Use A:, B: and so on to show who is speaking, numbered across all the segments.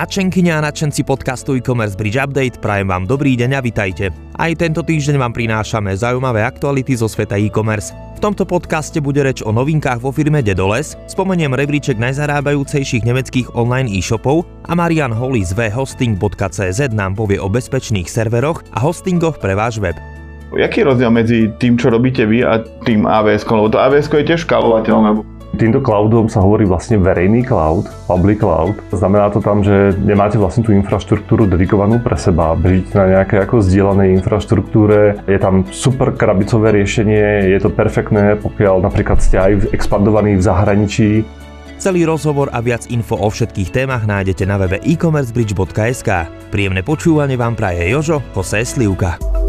A: Načenkyňa a načenci podcastu e-commerce Bridge Update prajem vám dobrý deň a vitajte. Aj tento týždeň vám prinášame zaujímavé aktuality zo sveta e-commerce. V tomto podcaste bude reč o novinkách vo firme Dedoles, spomeniem rebríček najzarábajúcejších nemeckých online e-shopov a Marian Holly z vhosting.cz nám povie o bezpečných serveroch a hostingoch pre váš web.
B: Jaký je rozdiel medzi tým, čo robíte vy a tým AWS? Lebo to AWS je tiež škálovateľné.
C: Týmto cloudom sa hovorí vlastne verejný cloud, public cloud. Znamená to tam, že nemáte vlastne tú infraštruktúru dedikovanú pre seba, bežíte na nejakej ako zdieľanej infraštruktúre, je tam super krabicové riešenie, je to perfektné, pokiaľ napríklad ste aj expandovaní v zahraničí,
A: Celý rozhovor a viac info o všetkých témach nájdete na webe e-commercebridge.sk. Príjemné počúvanie vám praje Jožo Jose Slivka.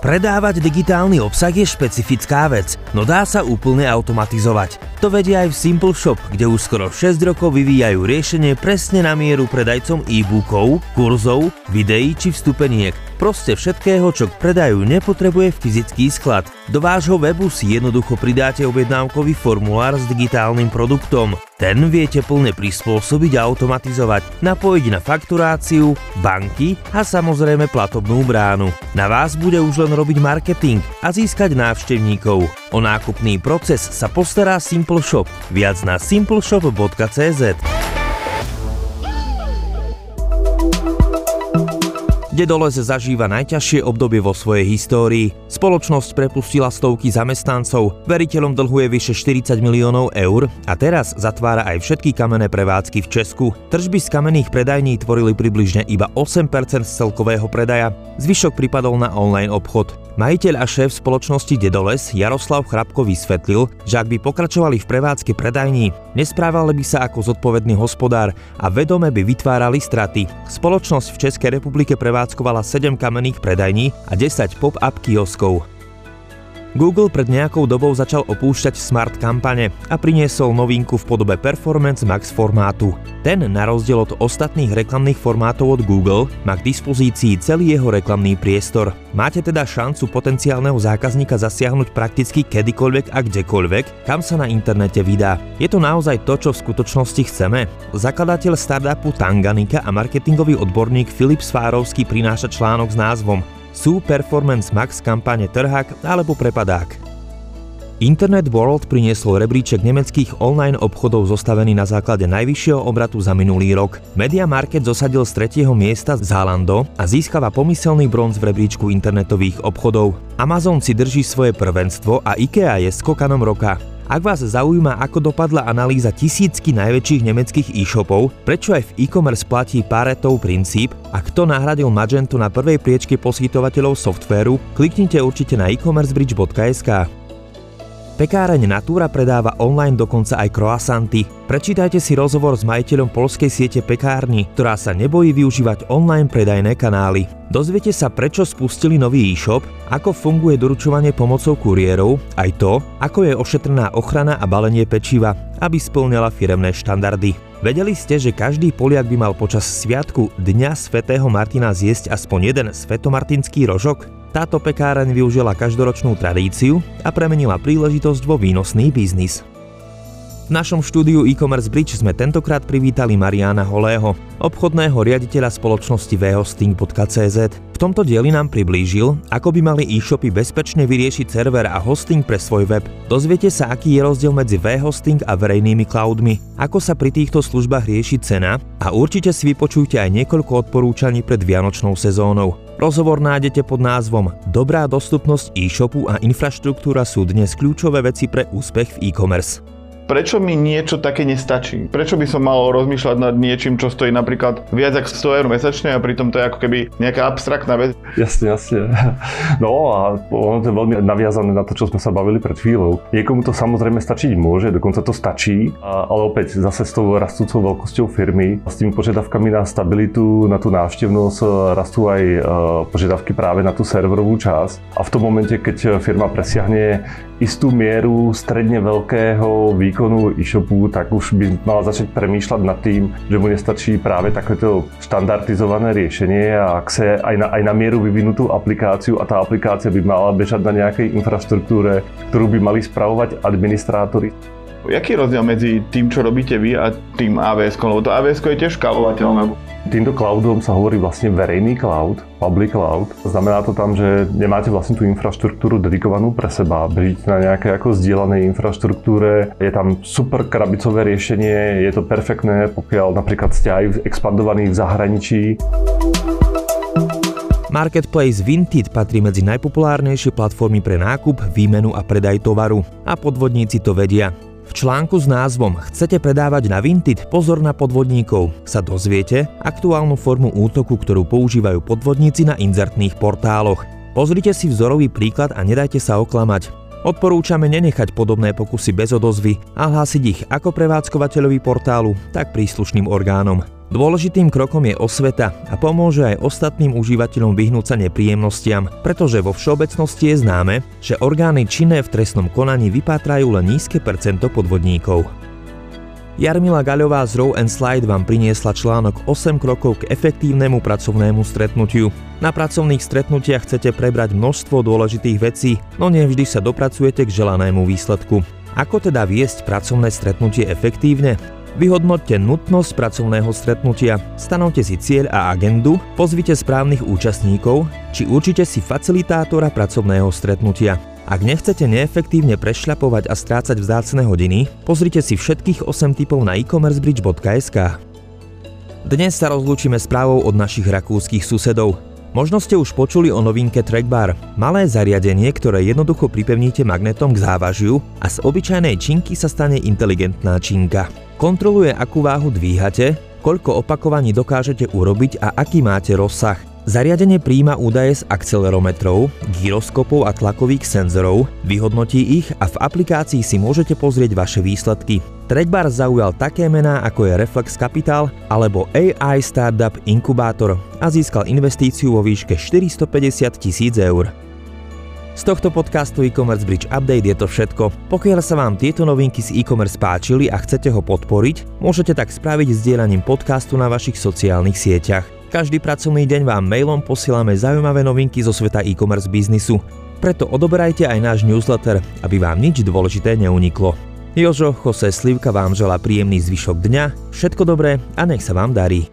A: Predávať digitálny obsah je špecifická vec, no dá sa úplne automatizovať. To vedia aj v Simple Shop, kde už skoro 6 rokov vyvíjajú riešenie presne na mieru predajcom e-bookov, kurzov, videí či vstupeniek. Proste všetkého, čo k predaju nepotrebuje fyzický sklad. Do vášho webu si jednoducho pridáte objednávkový formulár s digitálnym produktom. Ten viete plne prispôsobiť a automatizovať, napojiť na fakturáciu, banky a samozrejme platobnú bránu. Na vás bude už len robiť marketing a získať návštevníkov. O nákupný proces sa postará Simple Shop. Viac na simpleshop.cz. Dedoles zažíva najťažšie obdobie vo svojej histórii. Spoločnosť prepustila stovky zamestnancov, veriteľom dlhuje vyše 40 miliónov eur a teraz zatvára aj všetky kamenné prevádzky v Česku. Tržby z kamenných predajní tvorili približne iba 8% z celkového predaja, zvyšok pripadol na online obchod. Majiteľ a šéf spoločnosti Dedoles Jaroslav Chrapko vysvetlil, že ak by pokračovali v prevádzke predajní, nesprávali by sa ako zodpovedný hospodár a vedome by vytvárali straty. Spoločnosť v Českej republike prevádzkovala 7 kamenných predajní a 10 pop-up kioskov. Google pred nejakou dobou začal opúšťať smart kampane a priniesol novinku v podobe Performance Max formátu. Ten, na rozdiel od ostatných reklamných formátov od Google, má k dispozícii celý jeho reklamný priestor. Máte teda šancu potenciálneho zákazníka zasiahnuť prakticky kedykoľvek a kdekoľvek, kam sa na internete vydá. Je to naozaj to, čo v skutočnosti chceme? Zakladateľ startupu Tanganika a marketingový odborník Filip Svárovský prináša článok s názvom sú Performance Max kampane trhák alebo prepadák. Internet World priniesol rebríček nemeckých online obchodov zostavený na základe najvyššieho obratu za minulý rok. Media Market zosadil z 3. miesta Zalando a získava pomyselný bronz v rebríčku internetových obchodov. Amazon si drží svoje prvenstvo a IKEA je skokanom roka. Ak vás zaujíma, ako dopadla analýza tisícky najväčších nemeckých e-shopov, prečo aj v e-commerce platí Paretov princíp a kto nahradil Magento na prvej priečke poskytovateľov softvéru, kliknite určite na e-commercebridge.sk. Pekáreň Natura predáva online dokonca aj croissanty. Prečítajte si rozhovor s majiteľom polskej siete pekárni, ktorá sa nebojí využívať online predajné kanály. Dozviete sa, prečo spustili nový e-shop, ako funguje doručovanie pomocou kuriérov, aj to, ako je ošetrená ochrana a balenie pečiva, aby splňala firemné štandardy. Vedeli ste, že každý Poliak by mal počas sviatku Dňa svätého Martina zjesť aspoň jeden svetomartinský rožok? Táto pekáreň využila každoročnú tradíciu a premenila príležitosť vo výnosný biznis. V našom štúdiu e-commerce Bridge sme tentokrát privítali Mariana Holého, obchodného riaditeľa spoločnosti vhosting.cz. V tomto dieli nám priblížil, ako by mali e-shopy bezpečne vyriešiť server a hosting pre svoj web. Dozviete sa, aký je rozdiel medzi vhosting a verejnými cloudmi, ako sa pri týchto službách rieši cena a určite si vypočujte aj niekoľko odporúčaní pred vianočnou sezónou. Rozhovor nájdete pod názvom Dobrá dostupnosť e-shopu a infraštruktúra sú dnes kľúčové veci pre úspech v e-commerce
B: prečo mi niečo také nestačí? Prečo by som mal rozmýšľať nad niečím, čo stojí napríklad viac ako 100 eur mesačne a pritom to je ako keby nejaká abstraktná vec?
C: Jasne, jasne. No a ono to je veľmi naviazané na to, čo sme sa bavili pred chvíľou. Niekomu to samozrejme stačiť môže, dokonca to stačí, ale opäť zase s tou rastúcou veľkosťou firmy, s tými požiadavkami na stabilitu, na tú návštevnosť, rastú aj e, požiadavky práve na tú serverovú časť. A v tom momente, keď firma presiahne istú mieru stredne veľkého výkonu e-shopu, tak už by mala začať premýšľať nad tým, že mu nestačí práve takéto štandardizované riešenie a ak sa aj na, aj na mieru vyvinutú aplikáciu a tá aplikácia by mala bežať na nejakej infraštruktúre, ktorú by mali spravovať administrátori
B: Jaký je rozdiel medzi tým, čo robíte vy a tým AWS, lebo to AWS je tiež skalovateľné.
C: Týmto cloudom sa hovorí vlastne verejný cloud, public cloud. Znamená to tam, že nemáte vlastne tú infraštruktúru dedikovanú pre seba, bežíte na nejaké ako zdieľanej infraštruktúre, je tam super krabicové riešenie, je to perfektné, pokiaľ napríklad ste aj expandovaní v zahraničí.
A: Marketplace Vinted patrí medzi najpopulárnejšie platformy pre nákup, výmenu a predaj tovaru. A podvodníci to vedia. V článku s názvom Chcete predávať na Vinted? Pozor na podvodníkov sa dozviete aktuálnu formu útoku, ktorú používajú podvodníci na inzertných portáloch. Pozrite si vzorový príklad a nedajte sa oklamať. Odporúčame nenechať podobné pokusy bez odozvy a hlásiť ich ako prevádzkovateľovi portálu, tak príslušným orgánom. Dôležitým krokom je osveta a pomôže aj ostatným užívateľom vyhnúť sa nepríjemnostiam, pretože vo všeobecnosti je známe, že orgány činné v trestnom konaní vypátrajú len nízke percento podvodníkov. Jarmila Gaľová z Row and Slide vám priniesla článok 8 krokov k efektívnemu pracovnému stretnutiu. Na pracovných stretnutiach chcete prebrať množstvo dôležitých vecí, no nevždy sa dopracujete k želanému výsledku. Ako teda viesť pracovné stretnutie efektívne? Vyhodnoťte nutnosť pracovného stretnutia, stanovte si cieľ a agendu, pozvite správnych účastníkov, či určite si facilitátora pracovného stretnutia. Ak nechcete neefektívne prešľapovať a strácať vzácne hodiny, pozrite si všetkých 8 typov na e-commercebridge.sk. Dnes sa rozlúčime správou od našich rakúskych susedov. Možno ste už počuli o novinke Trackbar, malé zariadenie, ktoré jednoducho pripevníte magnetom k závažiu a z obyčajnej činky sa stane inteligentná činka. Kontroluje, akú váhu dvíhate, koľko opakovaní dokážete urobiť a aký máte rozsah. Zariadenie príjma údaje z akcelerometrov, gyroskopov a tlakových senzorov, vyhodnotí ich a v aplikácii si môžete pozrieť vaše výsledky. Trackbar zaujal také mená ako je Reflex Capital alebo AI Startup Inkubator a získal investíciu vo výške 450 tisíc eur. Z tohto podcastu e-commerce Bridge Update je to všetko. Pokiaľ sa vám tieto novinky z e-commerce páčili a chcete ho podporiť, môžete tak spraviť sdielaním podcastu na vašich sociálnych sieťach. Každý pracovný deň vám mailom posielame zaujímavé novinky zo sveta e-commerce biznisu. Preto odoberajte aj náš newsletter, aby vám nič dôležité neuniklo. Jožo Jose Slivka vám želá príjemný zvyšok dňa, všetko dobré a nech sa vám darí.